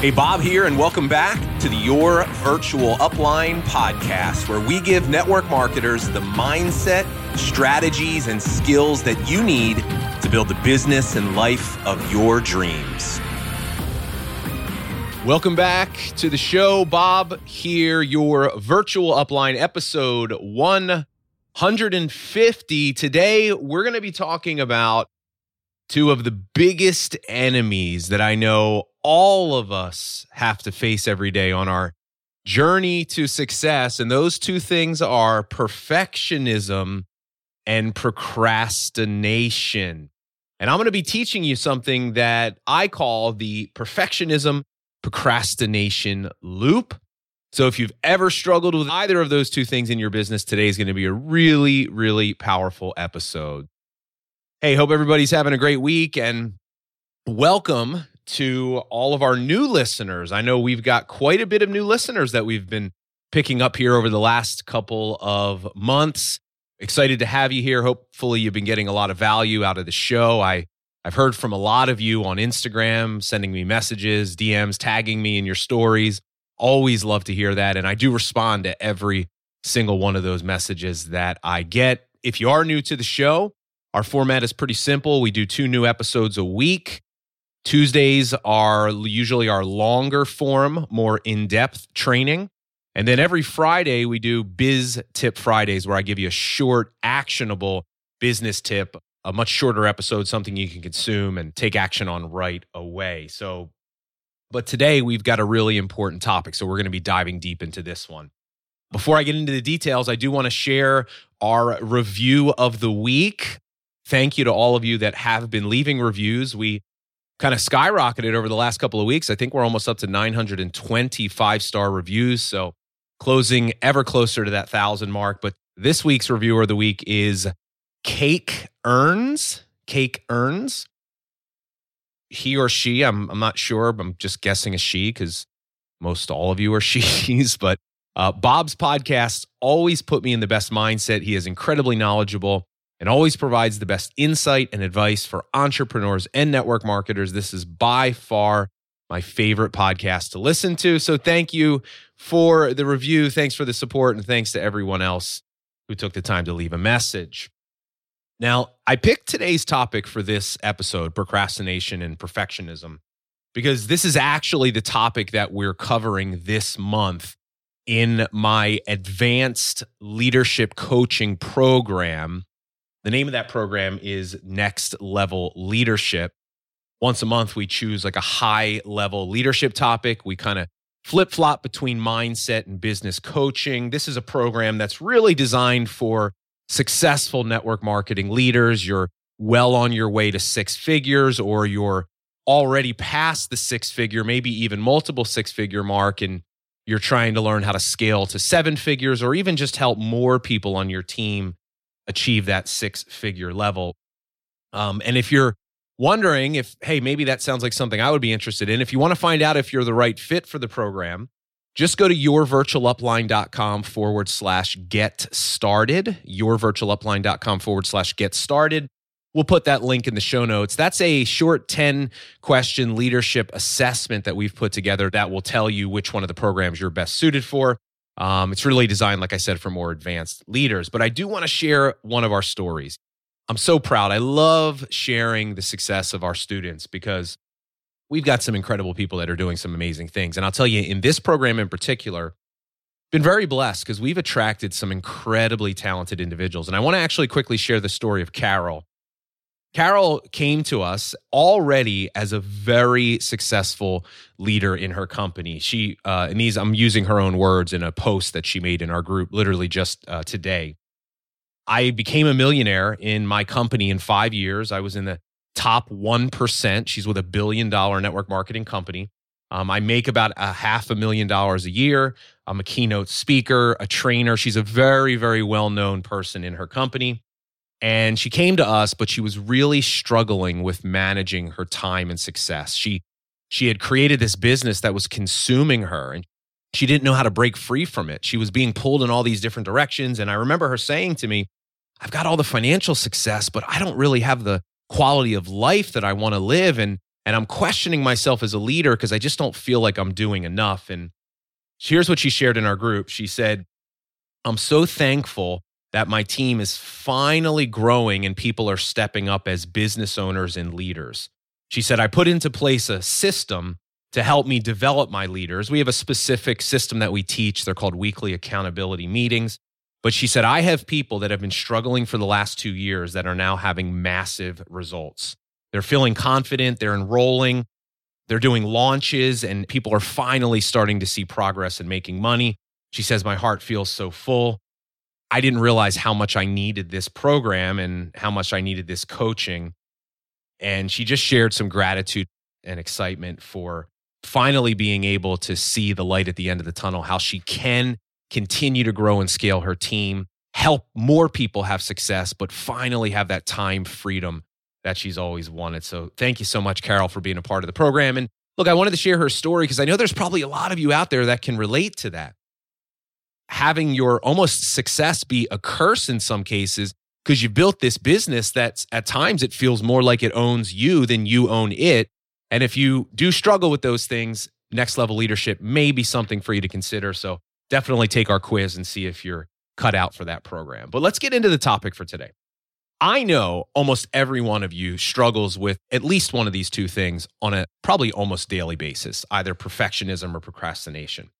Hey, Bob here, and welcome back to the Your Virtual Upline podcast, where we give network marketers the mindset, strategies, and skills that you need to build the business and life of your dreams. Welcome back to the show. Bob here, your Virtual Upline episode 150. Today, we're going to be talking about two of the biggest enemies that I know all of us have to face every day on our journey to success. And those two things are perfectionism and procrastination. And I'm going to be teaching you something that I call the perfectionism procrastination loop. So if you've ever struggled with either of those two things in your business, today is going to be a really, really powerful episode. Hey, hope everybody's having a great week and welcome to all of our new listeners. I know we've got quite a bit of new listeners that we've been picking up here over the last couple of months. Excited to have you here. Hopefully, you've been getting a lot of value out of the show. I I've heard from a lot of you on Instagram, sending me messages, DMs, tagging me in your stories. Always love to hear that. And I do respond to every single one of those messages that I get. If you are new to the show, our format is pretty simple. We do two new episodes a week. Tuesdays are usually our longer form, more in depth training. And then every Friday, we do Biz Tip Fridays, where I give you a short, actionable business tip, a much shorter episode, something you can consume and take action on right away. So, but today we've got a really important topic. So, we're going to be diving deep into this one. Before I get into the details, I do want to share our review of the week. Thank you to all of you that have been leaving reviews. We kind of skyrocketed over the last couple of weeks. I think we're almost up to 925 star reviews. So closing ever closer to that thousand mark. But this week's reviewer of the week is Cake Earns. Cake Earns. He or she, I'm, I'm not sure. I'm just guessing a she because most all of you are she's. But uh, Bob's podcasts always put me in the best mindset. He is incredibly knowledgeable and always provides the best insight and advice for entrepreneurs and network marketers. This is by far my favorite podcast to listen to. So thank you for the review. Thanks for the support. And thanks to everyone else who took the time to leave a message. Now, I picked today's topic for this episode procrastination and perfectionism because this is actually the topic that we're covering this month in my advanced leadership coaching program the name of that program is Next Level Leadership. Once a month, we choose like a high level leadership topic. We kind of flip flop between mindset and business coaching. This is a program that's really designed for successful network marketing leaders. You're well on your way to six figures, or you're already past the six figure, maybe even multiple six figure mark, and you're trying to learn how to scale to seven figures or even just help more people on your team achieve that six figure level. Um, and if you're wondering if, hey, maybe that sounds like something I would be interested in, if you want to find out if you're the right fit for the program, just go to yourvirtualupline.com forward slash get started. Yourvirtualupline.com forward slash get started. We'll put that link in the show notes. That's a short 10 question leadership assessment that we've put together that will tell you which one of the programs you're best suited for. Um, it's really designed, like I said, for more advanced leaders. But I do want to share one of our stories. I'm so proud. I love sharing the success of our students because we've got some incredible people that are doing some amazing things. And I'll tell you, in this program in particular, been very blessed because we've attracted some incredibly talented individuals. And I want to actually quickly share the story of Carol. Carol came to us already as a very successful leader in her company. She, uh, and these, I'm using her own words in a post that she made in our group literally just uh, today. I became a millionaire in my company in five years. I was in the top 1%. She's with a billion dollar network marketing company. Um, I make about a half a million dollars a year. I'm a keynote speaker, a trainer. She's a very, very well known person in her company. And she came to us, but she was really struggling with managing her time and success. She she had created this business that was consuming her and she didn't know how to break free from it. She was being pulled in all these different directions. And I remember her saying to me, I've got all the financial success, but I don't really have the quality of life that I want to live. And and I'm questioning myself as a leader because I just don't feel like I'm doing enough. And here's what she shared in our group. She said, I'm so thankful that my team is finally growing and people are stepping up as business owners and leaders. She said, I put into place a system to help me develop my leaders. We have a specific system that we teach. They're called weekly accountability meetings. But she said, I have people that have been struggling for the last two years that are now having massive results. They're feeling confident, they're enrolling, they're doing launches, and people are finally starting to see progress and making money. She says, My heart feels so full. I didn't realize how much I needed this program and how much I needed this coaching. And she just shared some gratitude and excitement for finally being able to see the light at the end of the tunnel, how she can continue to grow and scale her team, help more people have success, but finally have that time freedom that she's always wanted. So thank you so much, Carol, for being a part of the program. And look, I wanted to share her story because I know there's probably a lot of you out there that can relate to that. Having your almost success be a curse in some cases because you built this business that's at times it feels more like it owns you than you own it. And if you do struggle with those things, next level leadership may be something for you to consider. So definitely take our quiz and see if you're cut out for that program. But let's get into the topic for today. I know almost every one of you struggles with at least one of these two things on a probably almost daily basis, either perfectionism or procrastination.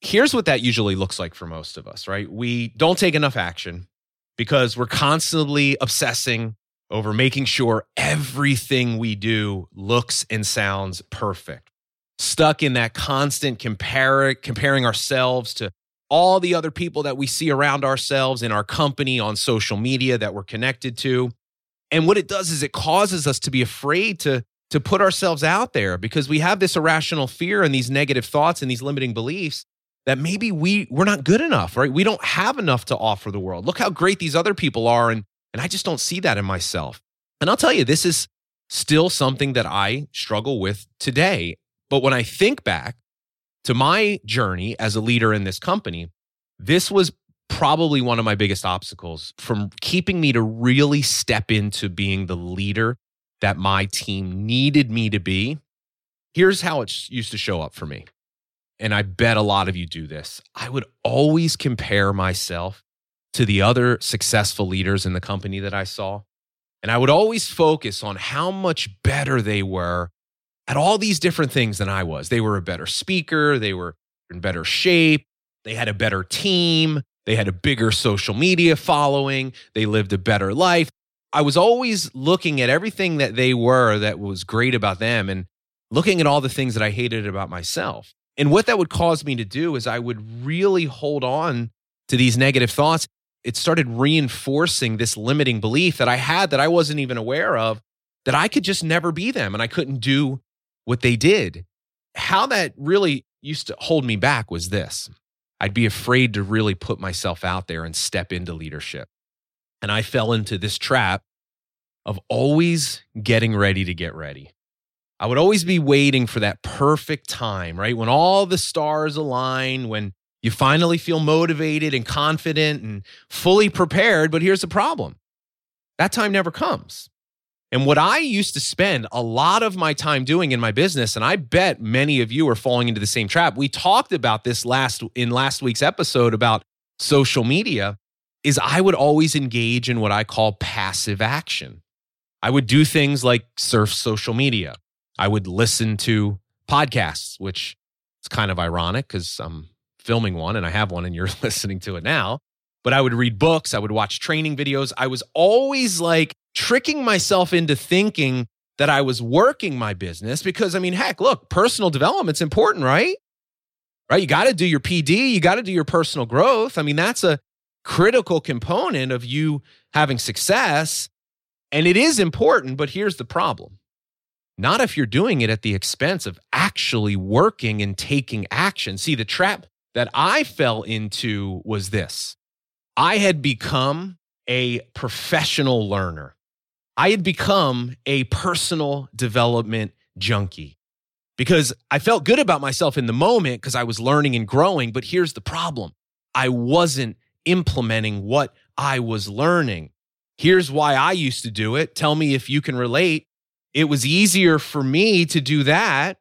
Here's what that usually looks like for most of us, right? We don't take enough action because we're constantly obsessing over making sure everything we do looks and sounds perfect. Stuck in that constant compare, comparing ourselves to all the other people that we see around ourselves in our company on social media that we're connected to. And what it does is it causes us to be afraid to, to put ourselves out there because we have this irrational fear and these negative thoughts and these limiting beliefs that maybe we, we're not good enough, right? We don't have enough to offer the world. Look how great these other people are. And, and I just don't see that in myself. And I'll tell you, this is still something that I struggle with today. But when I think back to my journey as a leader in this company, this was probably one of my biggest obstacles from keeping me to really step into being the leader that my team needed me to be. Here's how it used to show up for me. And I bet a lot of you do this. I would always compare myself to the other successful leaders in the company that I saw. And I would always focus on how much better they were at all these different things than I was. They were a better speaker, they were in better shape, they had a better team, they had a bigger social media following, they lived a better life. I was always looking at everything that they were that was great about them and looking at all the things that I hated about myself. And what that would cause me to do is I would really hold on to these negative thoughts. It started reinforcing this limiting belief that I had that I wasn't even aware of that I could just never be them and I couldn't do what they did. How that really used to hold me back was this I'd be afraid to really put myself out there and step into leadership. And I fell into this trap of always getting ready to get ready. I would always be waiting for that perfect time, right? When all the stars align, when you finally feel motivated and confident and fully prepared. But here's the problem that time never comes. And what I used to spend a lot of my time doing in my business, and I bet many of you are falling into the same trap. We talked about this last in last week's episode about social media, is I would always engage in what I call passive action. I would do things like surf social media. I would listen to podcasts, which is kind of ironic because I'm filming one and I have one and you're listening to it now. But I would read books, I would watch training videos. I was always like tricking myself into thinking that I was working my business because I mean, heck, look, personal development's important, right? Right? You got to do your PD, you got to do your personal growth. I mean, that's a critical component of you having success. And it is important, but here's the problem. Not if you're doing it at the expense of actually working and taking action. See, the trap that I fell into was this I had become a professional learner. I had become a personal development junkie because I felt good about myself in the moment because I was learning and growing. But here's the problem I wasn't implementing what I was learning. Here's why I used to do it. Tell me if you can relate. It was easier for me to do that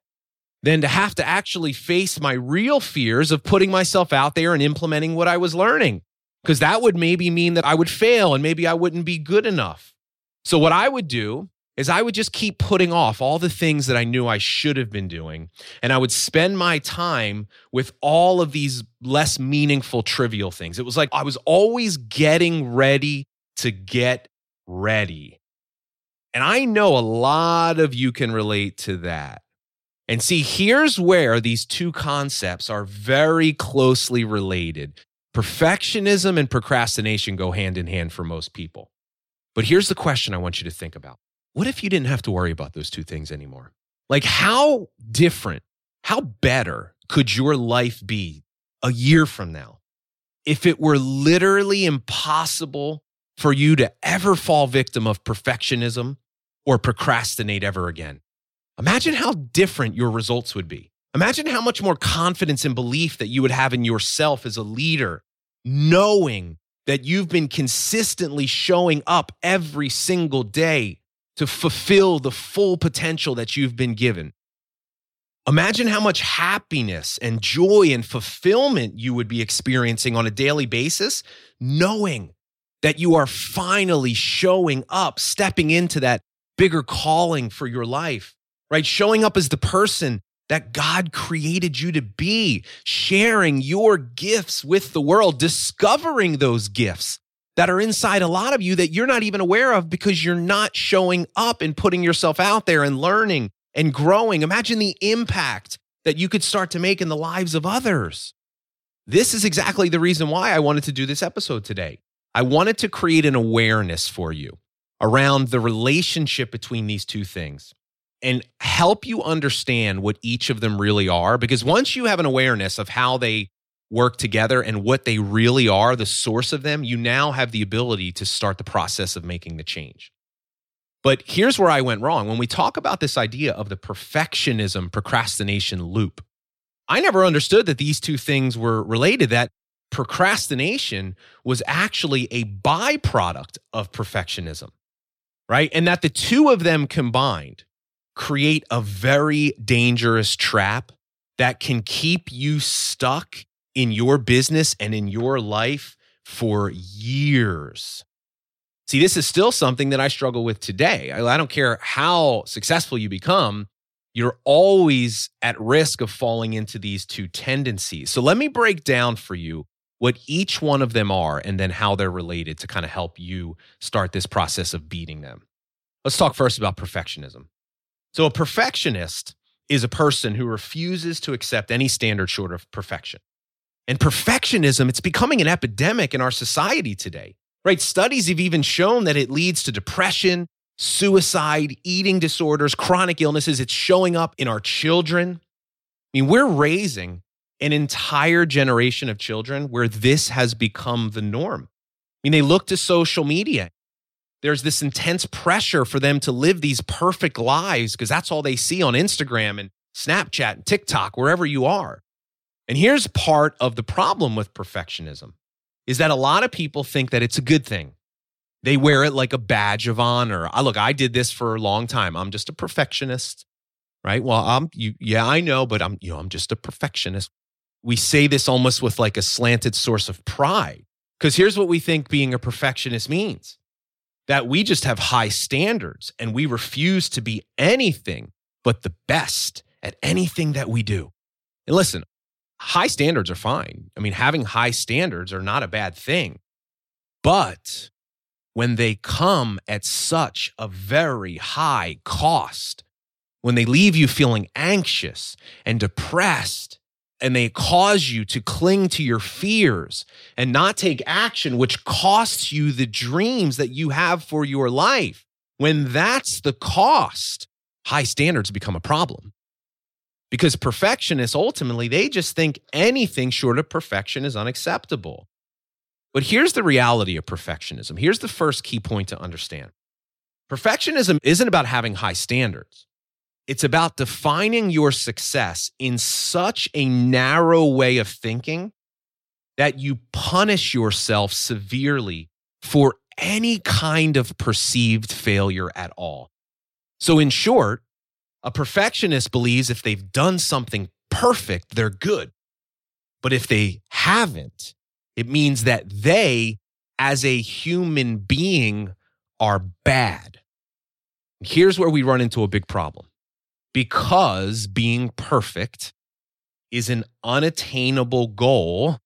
than to have to actually face my real fears of putting myself out there and implementing what I was learning. Because that would maybe mean that I would fail and maybe I wouldn't be good enough. So, what I would do is I would just keep putting off all the things that I knew I should have been doing. And I would spend my time with all of these less meaningful, trivial things. It was like I was always getting ready to get ready. And I know a lot of you can relate to that. And see, here's where these two concepts are very closely related. Perfectionism and procrastination go hand in hand for most people. But here's the question I want you to think about What if you didn't have to worry about those two things anymore? Like, how different, how better could your life be a year from now if it were literally impossible for you to ever fall victim of perfectionism or procrastinate ever again? Imagine how different your results would be. Imagine how much more confidence and belief that you would have in yourself as a leader, knowing that you've been consistently showing up every single day to fulfill the full potential that you've been given. Imagine how much happiness and joy and fulfillment you would be experiencing on a daily basis, knowing that you are finally showing up, stepping into that bigger calling for your life right? Showing up as the person that God created you to be, sharing your gifts with the world, discovering those gifts that are inside a lot of you that you're not even aware of because you're not showing up and putting yourself out there and learning and growing. Imagine the impact that you could start to make in the lives of others. This is exactly the reason why I wanted to do this episode today. I wanted to create an awareness for you around the relationship between these two things and help you understand what each of them really are. Because once you have an awareness of how they work together and what they really are, the source of them, you now have the ability to start the process of making the change. But here's where I went wrong. When we talk about this idea of the perfectionism procrastination loop, I never understood that these two things were related, that procrastination was actually a byproduct of perfectionism, right? And that the two of them combined create a very dangerous trap that can keep you stuck in your business and in your life for years. See, this is still something that I struggle with today. I, don't care how successful you become, you're always at risk of falling into these two tendencies. So let me break down for you what each one of them are and then how they're related to kind of help you start this process of beating them. Let's talk first about perfectionism. So, a perfectionist is a person who refuses to accept any standard short of perfection. And perfectionism, it's becoming an epidemic in our society today, right? Studies have even shown that it leads to depression, suicide, eating disorders, chronic illnesses. It's showing up in our children. I mean, we're raising an entire generation of children where this has become the norm. I mean, they look to social media there's this intense pressure for them to live these perfect lives because that's all they see on Instagram and Snapchat and TikTok, wherever you are. And here's part of the problem with perfectionism is that a lot of people think that it's a good thing. They wear it like a badge of honor. I look, I did this for a long time. I'm just a perfectionist, right? Well, I'm you, yeah, I know, but I'm you know, I'm just a perfectionist. We say this almost with like a slanted source of pride. Because here's what we think being a perfectionist means that we just have high standards and we refuse to be anything but the best at anything that we do. And listen, high standards are fine. I mean, having high standards are not a bad thing. But when they come at such a very high cost, when they leave you feeling anxious and depressed and they cause you to cling to your fears and not take action, which costs you the dreams that you have for your life. When that's the cost, high standards become a problem. Because perfectionists ultimately, they just think anything short of perfection is unacceptable. But here's the reality of perfectionism. Here's the first key point to understand perfectionism isn't about having high standards. It's about defining your success in such a narrow way of thinking that you punish yourself severely for any kind of perceived failure at all. So, in short, a perfectionist believes if they've done something perfect, they're good. But if they haven't, it means that they, as a human being, are bad. Here's where we run into a big problem because being perfect is an unattainable goal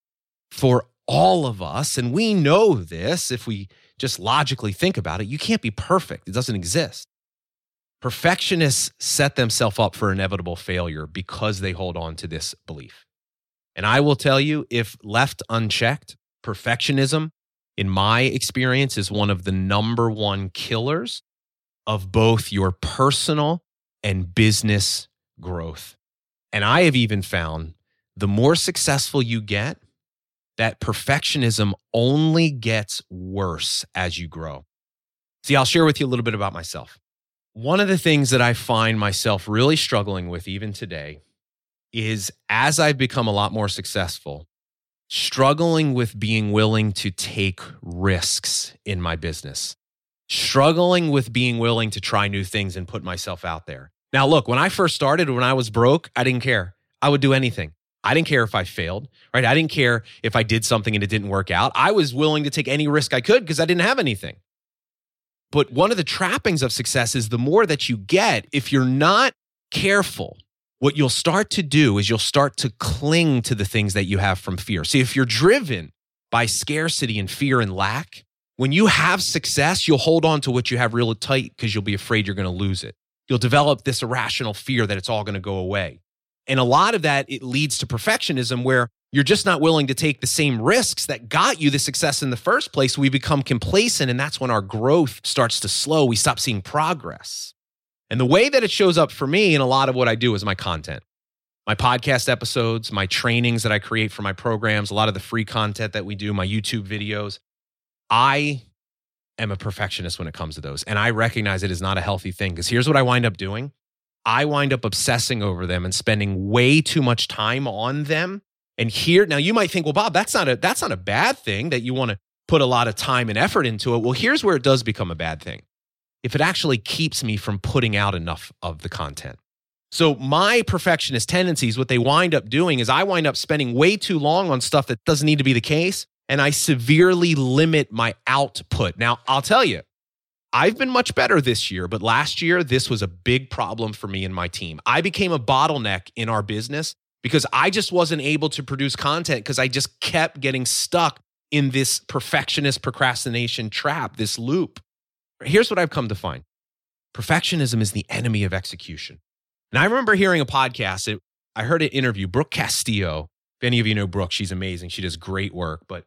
for all of us. And we know this if we just logically think about it. You can't be perfect, it doesn't exist. Perfectionists set themselves up for inevitable failure because they hold on to this belief. And I will tell you, if left unchecked, perfectionism, in my experience, is one of the number one killers of both your personal and business growth. And I have even found the more successful you get, that perfectionism only gets worse as you grow. See, I'll share with you a little bit about myself. One of the things that I find myself really struggling with even today is as I've become a lot more successful, struggling with being willing to take risks in my business, struggling with being willing to try new things and put myself out there. Now, look, when I first started, when I was broke, I didn't care. I would do anything. I didn't care if I failed, right? I didn't care if I did something and it didn't work out. I was willing to take any risk I could because I didn't have anything. But one of the trappings of success is the more that you get, if you're not careful, what you'll start to do is you'll start to cling to the things that you have from fear. See, if you're driven by scarcity and fear and lack, when you have success, you'll hold on to what you have really tight because you'll be afraid you're going to lose it. You'll develop this irrational fear that it's all going to go away. And a lot of that, it leads to perfectionism where you're just not willing to take the same risks that got you the success in the first place. We become complacent, and that's when our growth starts to slow. We stop seeing progress. And the way that it shows up for me in a lot of what I do is my content, my podcast episodes, my trainings that I create for my programs, a lot of the free content that we do, my YouTube videos. I am a perfectionist when it comes to those. And I recognize it is not a healthy thing because here's what I wind up doing I wind up obsessing over them and spending way too much time on them. And here, now you might think, well, Bob, that's not a that's not a bad thing that you want to put a lot of time and effort into it. Well, here's where it does become a bad thing. If it actually keeps me from putting out enough of the content. So my perfectionist tendencies, what they wind up doing is I wind up spending way too long on stuff that doesn't need to be the case. And I severely limit my output. Now, I'll tell you, I've been much better this year, but last year, this was a big problem for me and my team. I became a bottleneck in our business because I just wasn't able to produce content because I just kept getting stuck in this perfectionist procrastination trap, this loop. Here's what I've come to find perfectionism is the enemy of execution. And I remember hearing a podcast, it, I heard an interview, Brooke Castillo. If any of you know Brooke, she's amazing. She does great work, but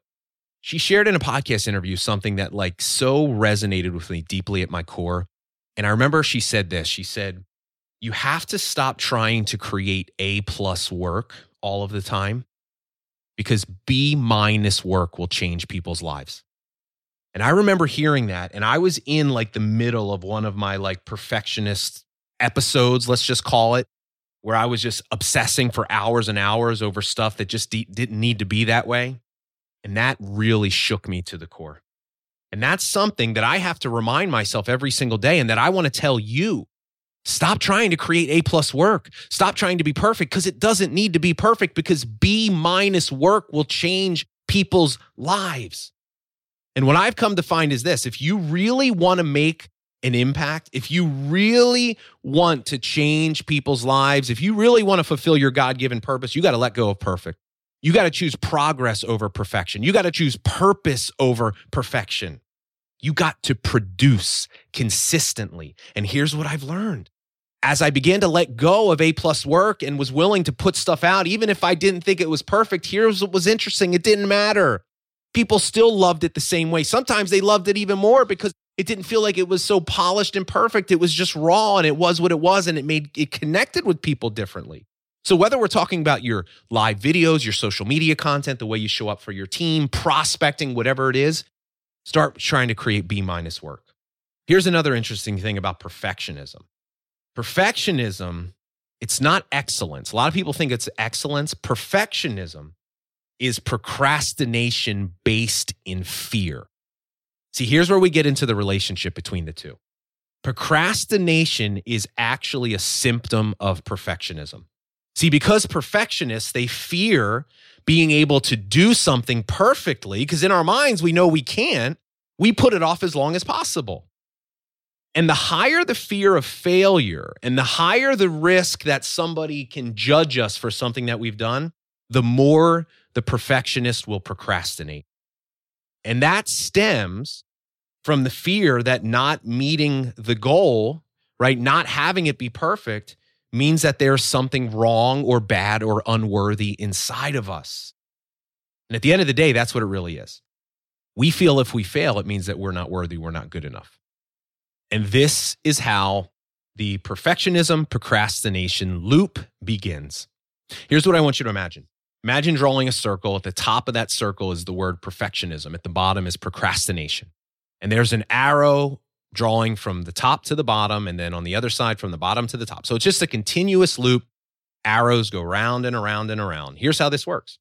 she shared in a podcast interview something that like so resonated with me deeply at my core. And I remember she said this. She said, "You have to stop trying to create A plus work all of the time because B minus work will change people's lives." And I remember hearing that and I was in like the middle of one of my like perfectionist episodes, let's just call it, where I was just obsessing for hours and hours over stuff that just didn't need to be that way. And that really shook me to the core. And that's something that I have to remind myself every single day and that I want to tell you. Stop trying to create A plus work. Stop trying to be perfect because it doesn't need to be perfect because B minus work will change people's lives. And what I've come to find is this if you really want to make an impact, if you really want to change people's lives, if you really want to fulfill your God given purpose, you got to let go of perfect. You got to choose progress over perfection. You got to choose purpose over perfection. You got to produce consistently. And here's what I've learned. As I began to let go of A plus work and was willing to put stuff out, even if I didn't think it was perfect, here's what was interesting. It didn't matter. People still loved it the same way. Sometimes they loved it even more because it didn't feel like it was so polished and perfect. It was just raw and it was what it was and it made it connected with people differently. So, whether we're talking about your live videos, your social media content, the way you show up for your team, prospecting, whatever it is, start trying to create B minus work. Here's another interesting thing about perfectionism perfectionism, it's not excellence. A lot of people think it's excellence. Perfectionism is procrastination based in fear. See, here's where we get into the relationship between the two. Procrastination is actually a symptom of perfectionism. See, because perfectionists, they fear being able to do something perfectly, because in our minds, we know we can't, we put it off as long as possible. And the higher the fear of failure and the higher the risk that somebody can judge us for something that we've done, the more the perfectionist will procrastinate. And that stems from the fear that not meeting the goal, right, not having it be perfect, means that there's something wrong or bad or unworthy inside of us. And at the end of the day, that's what it really is. We feel if we fail, it means that we're not worthy, we're not good enough. And this is how the perfectionism procrastination loop begins. Here's what I want you to imagine. Imagine drawing a circle. At the top of that circle is the word perfectionism. At the bottom is procrastination. And there's an arrow drawing from the top to the bottom, and then on the other side from the bottom to the top. So it's just a continuous loop. Arrows go round and around and around. Here's how this works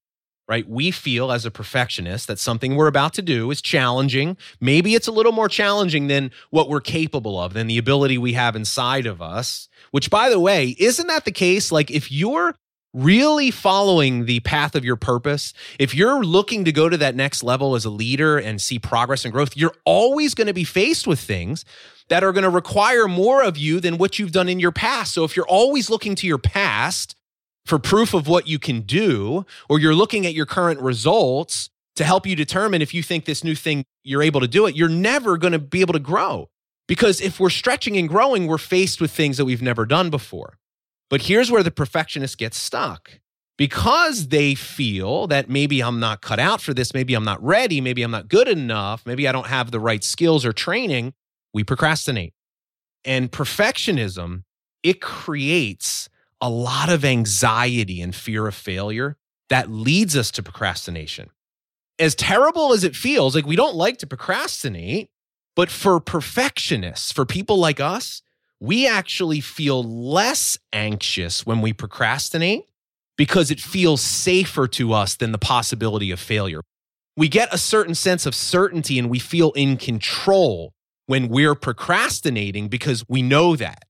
right? We feel as a perfectionist that something we're about to do is challenging. Maybe it's a little more challenging than what we're capable of, than the ability we have inside of us. Which, by the way, isn't that the case? Like, if you're really following the path of your purpose, if you're looking to go to that next level as a leader and see progress and growth, you're always going to be faced with things that are going to require more of you than what you've done in your past. So if you're always looking to your past for proof of what you can do, or you're looking at your current results to help you determine if you think this new thing you're able to do it, you're never going to be able to grow. Because if we're stretching and growing, we're faced with things that we've never done before. But here's where the perfectionist gets stuck. Because they feel that maybe I'm not cut out for this, maybe I'm not ready, maybe I'm not good enough, maybe I don't have the right skills or training, we procrastinate. And perfectionism, it creates a lot of anxiety and fear of failure that leads us to procrastination. As terrible as it feels, like we don't like to procrastinate, but for perfectionists, for people like us, we actually feel less anxious when we procrastinate because it feels safer to us than the possibility of failure. We get a certain sense of certainty and we feel in control when we're procrastinating because we know that.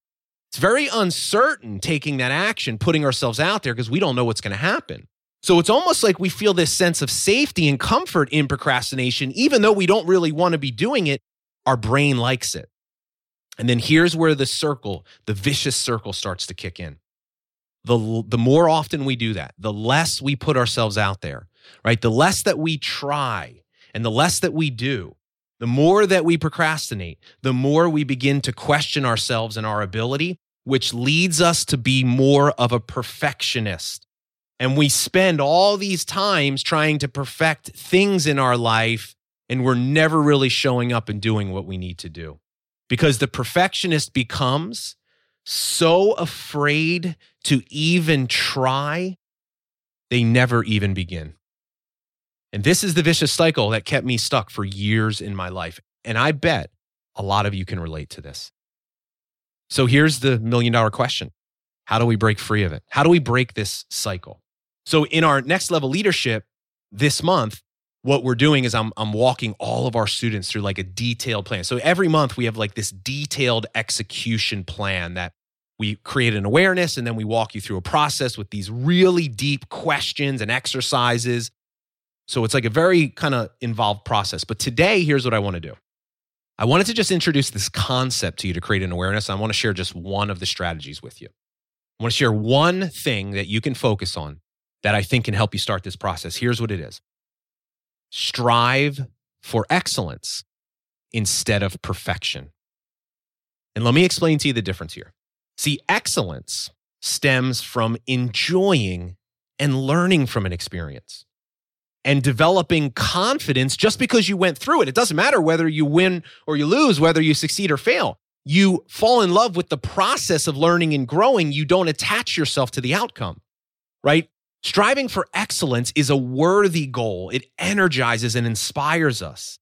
It's very uncertain taking that action, putting ourselves out there because we don't know what's going to happen. So it's almost like we feel this sense of safety and comfort in procrastination, even though we don't really want to be doing it. Our brain likes it. And then here's where the circle, the vicious circle starts to kick in. The, the more often we do that, the less we put ourselves out there, right? The less that we try and the less that we do, the more that we procrastinate, the more we begin to question ourselves and our ability, which leads us to be more of a perfectionist. And we spend all these times trying to perfect things in our life, and we're never really showing up and doing what we need to do. Because the perfectionist becomes so afraid to even try, they never even begin. And this is the vicious cycle that kept me stuck for years in my life. And I bet a lot of you can relate to this. So here's the million dollar question How do we break free of it? How do we break this cycle? So, in our next level leadership this month, what we're doing is I'm, I'm walking all of our students through like a detailed plan. So, every month we have like this detailed execution plan that we create an awareness and then we walk you through a process with these really deep questions and exercises so it's like a very kind of involved process. But today, here's what I want to do I wanted to just introduce this concept to you to create an awareness. I want to share just one of the strategies with you. I want to share one thing that you can focus on that I think can help you start this process. Here's what it is strive for excellence instead of perfection. And let me explain to you the difference here. See, excellence stems from enjoying and learning from an experience and developing confidence just because you went through it. It doesn't matter whether you win or you lose, whether you succeed or fail. You fall in love with the process of learning and growing. You don't attach yourself to the outcome, right? Striving for excellence is a worthy goal. It energizes and inspires us.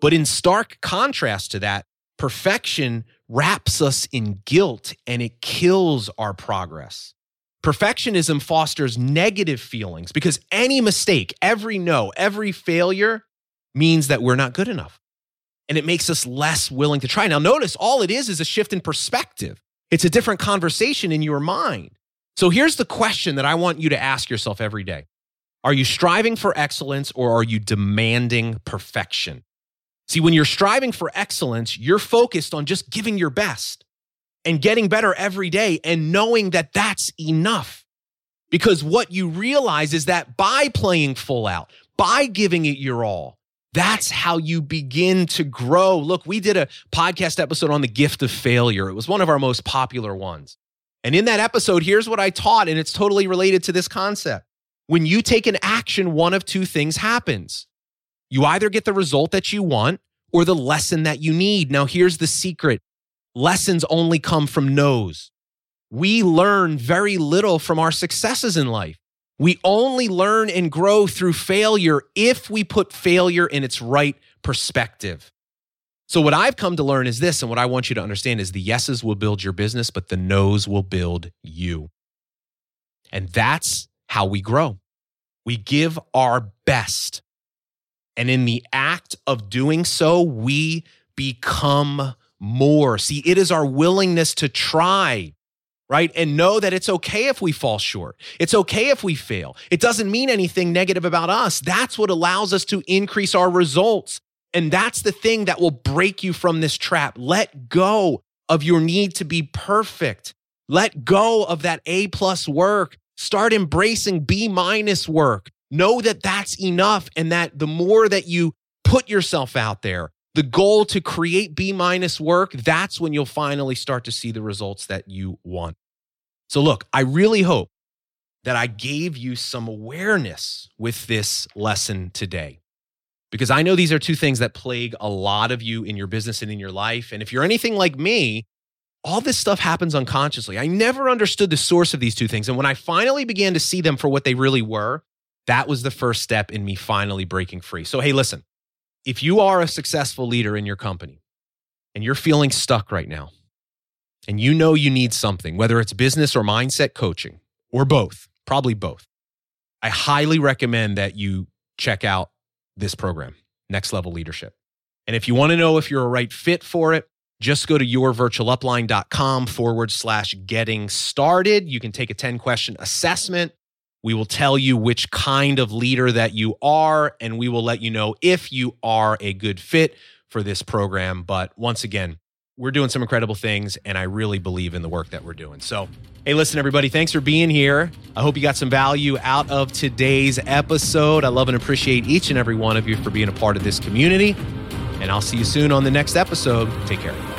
But in stark contrast to that, perfection wraps us in guilt and it kills our progress. Perfectionism fosters negative feelings because any mistake, every no, every failure means that we're not good enough. and it makes us less willing to try. Now, notice all it is is a shift in perspective. It's a different conversation in your mind. So here's the question that I want you to ask yourself every day Are you striving for excellence or are you demanding perfection? See, when you're striving for excellence, you're focused on just giving your best and getting better every day and knowing that that's enough. Because what you realize is that by playing full out, by giving it your all, that's how you begin to grow. Look, we did a podcast episode on the gift of failure. It was one of our most popular ones. And in that episode, here's what I taught, and it's totally related to this concept. When you take an action, one of two things happens. You either get the result that you want or the lesson that you need. Now, here's the secret lessons only come from no's. We learn very little from our successes in life. We only learn and grow through failure if we put failure in its right perspective. So, what I've come to learn is this, and what I want you to understand is the yeses will build your business, but the no's will build you. And that's how we grow. We give our best. And in the act of doing so, we become more. See, it is our willingness to try, right? And know that it's okay if we fall short. It's okay if we fail. It doesn't mean anything negative about us. That's what allows us to increase our results. And that's the thing that will break you from this trap. Let go of your need to be perfect. Let go of that A plus work. Start embracing B minus work. Know that that's enough and that the more that you put yourself out there, the goal to create B minus work, that's when you'll finally start to see the results that you want. So, look, I really hope that I gave you some awareness with this lesson today. Because I know these are two things that plague a lot of you in your business and in your life. And if you're anything like me, all this stuff happens unconsciously. I never understood the source of these two things. And when I finally began to see them for what they really were, that was the first step in me finally breaking free. So, hey, listen, if you are a successful leader in your company and you're feeling stuck right now, and you know you need something, whether it's business or mindset coaching or both, probably both, I highly recommend that you check out this program, Next Level Leadership. And if you want to know if you're a right fit for it, just go to yourvirtualupline.com forward slash getting started. You can take a 10 question assessment. We will tell you which kind of leader that you are, and we will let you know if you are a good fit for this program. But once again, we're doing some incredible things, and I really believe in the work that we're doing. So, hey, listen, everybody, thanks for being here. I hope you got some value out of today's episode. I love and appreciate each and every one of you for being a part of this community. And I'll see you soon on the next episode. Take care.